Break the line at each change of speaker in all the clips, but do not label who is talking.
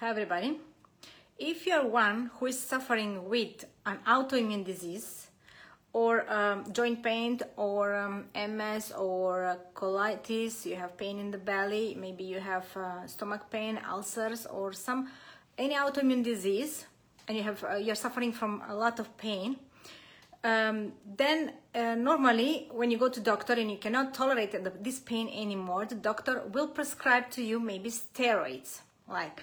Hi everybody. If you're one who is suffering with an autoimmune disease or um, joint pain or um, MS or colitis, you have pain in the belly, maybe you have uh, stomach pain, ulcers or some any autoimmune disease and you have uh, you're suffering from a lot of pain, um, then uh, normally when you go to doctor and you cannot tolerate this pain anymore, the doctor will prescribe to you maybe steroids. Like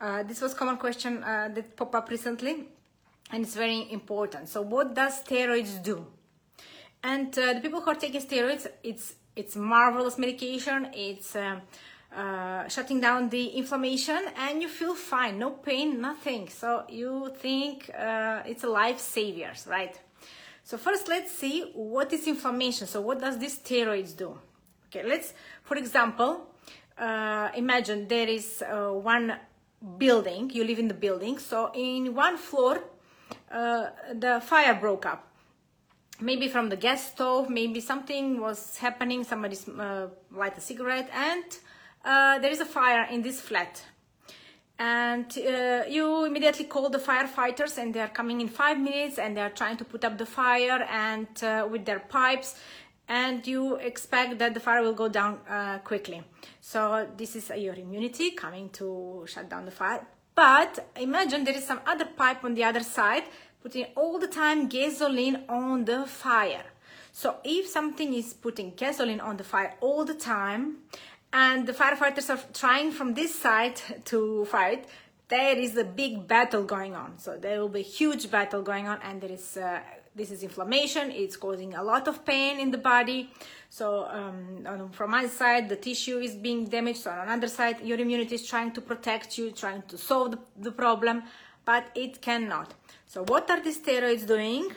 uh, this was common question uh, that pop up recently, and it's very important. So what does steroids do? And uh, the people who are taking steroids, it's it's marvelous medication. It's uh, uh, shutting down the inflammation and you feel fine no pain nothing so you think uh, it's a life saviors right so first let's see what is inflammation so what does these steroids do okay let's for example imagine there is one building you live in the building. So in one floor uh, the fire broke up. Maybe from the gas stove maybe something was happening somebody uh, light a cigarette and uh, there is a fire in this flat. And uh, you immediately call the firefighters and they are coming in five minutes and they are trying to put up the fire and uh, with their pipes and you expect that the fire will go down uh, quickly. So this is your immunity coming to shut down the fire. But imagine there is some other pipe on the other side putting all the time gasoline on the fire. So if something is putting gasoline on the fire all the time and the firefighters are trying from this side to fight there is a big battle going on. So there will be a huge battle going on and there is uh, this is inflammation it's causing a lot of pain in the body. So um, from one side the tissue is being damaged. So on another side your immunity is trying to protect you trying to solve the, the problem but it cannot. So what are the steroids doing?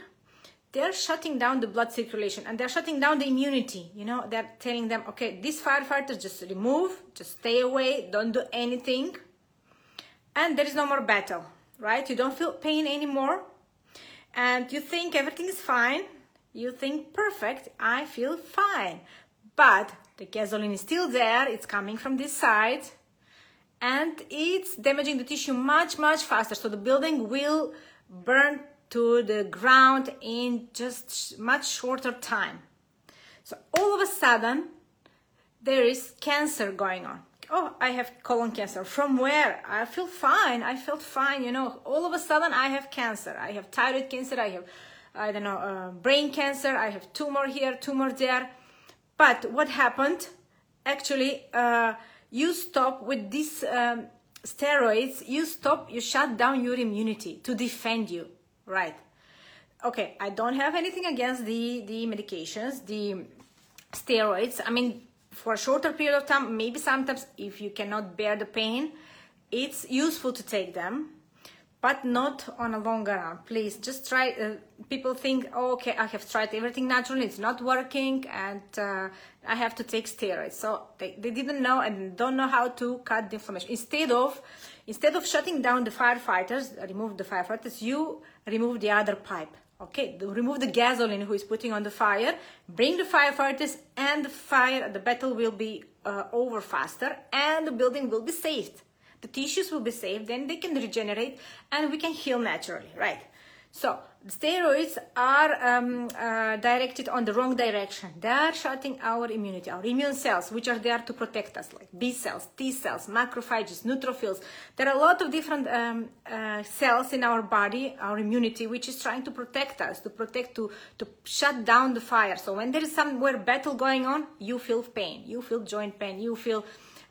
They're shutting down the blood circulation and they're shutting down the immunity you know? They're telling them okay these firefighters just remove just stay away don't do anything and there is no more battle right? You don't feel pain anymore and you think everything is fine you think perfect i feel fine but the gasoline is still there it's coming from this side and it's damaging the tissue much much faster so the building will burn to the ground in just much shorter time. So all of a sudden, there is cancer going on. Oh, I have colon cancer. From where? I feel fine. I felt fine. You know, all of a sudden I have cancer. I have thyroid cancer. I have, I don't know, uh, brain cancer. I have tumor here, tumor there. But what happened? Actually, uh, you stop with these um, steroids. You stop. You shut down your immunity to defend you right okay i don't have anything against the the medications the steroids i mean for a shorter period of time maybe sometimes if you cannot bear the pain it's useful to take them but not on a longer run. Please just try uh, people think oh, okay i have tried everything naturally it's not working and uh, i have to take steroids. So they, they didn't know and don't know how to cut the inflammation. Instead of instead of shutting down the firefighters remove the firefighters you remove the other pipe okay remove the gasoline who is putting on the fire. Bring the firefighters and the fire the battle will be uh, over faster and the building will be saved. The tissues will be saved then they can regenerate and we can heal naturally right? So steroids are um, uh, directed on the wrong direction. They are shutting our immunity, our immune cells, which are there to protect us, like B cells, T cells, macrophages, neutrophils. There are a lot of different um, uh, cells in our body, our immunity, which is trying to protect us, to protect, to, to shut down the fire. So when there is somewhere battle going on, you feel pain, you feel joint pain, you feel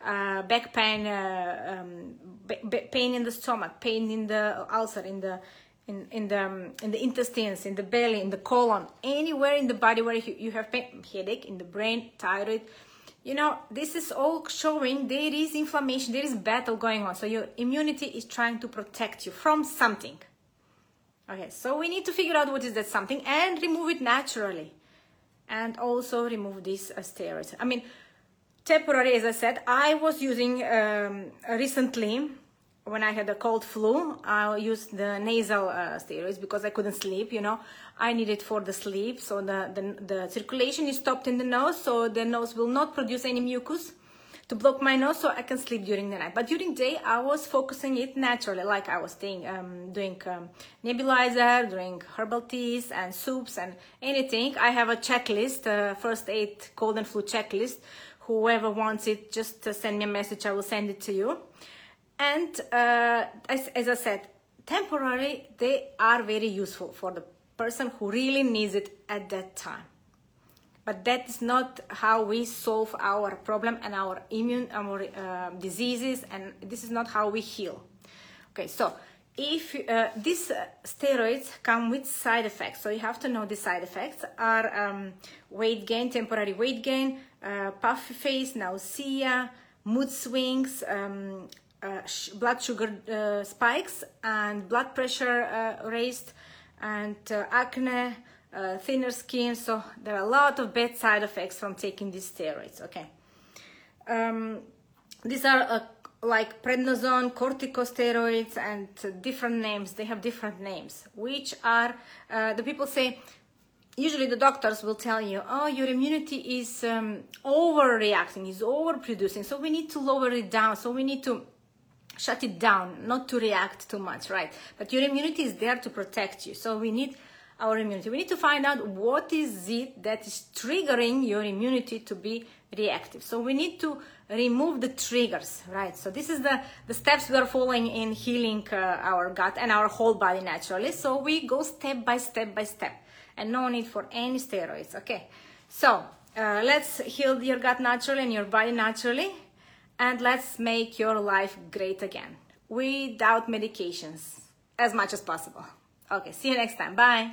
uh, back pain, uh, um, pain in the stomach, pain in the ulcer, in the in, in the um, in the intestines, in the belly, in the colon, anywhere in the body where you, you have pain, headache, in the brain, thyroid. You know, this is all showing there is inflammation, there is battle going on. So your immunity is trying to protect you from something. Okay, so we need to figure out what is that something and remove it naturally. And also remove these uh, steroids. I mean, temporary, as I said, I was using um, recently when I had a cold flu, I used the nasal uh, steroids because I couldn't sleep, you know. I need it for the sleep, so the, the, the circulation is stopped in the nose, so the nose will not produce any mucus to block my nose so I can sleep during the night. But during day, I was focusing it naturally, like I was doing, um, doing um, nebulizer, doing herbal teas and soups and anything. I have a checklist, uh, first aid cold and flu checklist. Whoever wants it, just uh, send me a message. I will send it to you. And uh, as, as I said, temporary, they are very useful for the person who really needs it at that time. But that is not how we solve our problem and our immune our uh, diseases and this is not how we heal. Okay so if uh, these uh, steroids come with side effects so you have to know the side effects are um, weight gain temporary weight gain uh, puffy face nausea mood swings um, uh, blood sugar uh, spikes and blood pressure raised and acne uh, thinner skin. So there are a lot of bad side effects from taking these steroids. Okay. Um, these are uh, like prednisone, corticosteroids, and uh, different names. They have different names, which are uh, the people say. Usually, the doctors will tell you, "Oh, your immunity is um, overreacting, is overproducing, so we need to lower it down. So we need to." Shut it down not to react too much right but your immunity is there to protect you so we need our immunity. We need to find out what is it that is triggering your immunity to be reactive. So we need to remove the triggers, right? So this is the, the steps we are following in healing uh, our gut and our whole body naturally. So we go step by step by step and no need for any steroids, okay? So uh, let's heal your gut naturally and your body naturally and let's make your life great again without medications as much as possible. Okay, see you next time. Bye.